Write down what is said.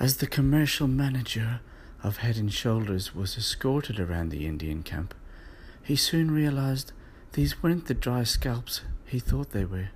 As the commercial manager of Head and Shoulders was escorted around the Indian camp, he soon realized these weren't the dry scalps he thought they were.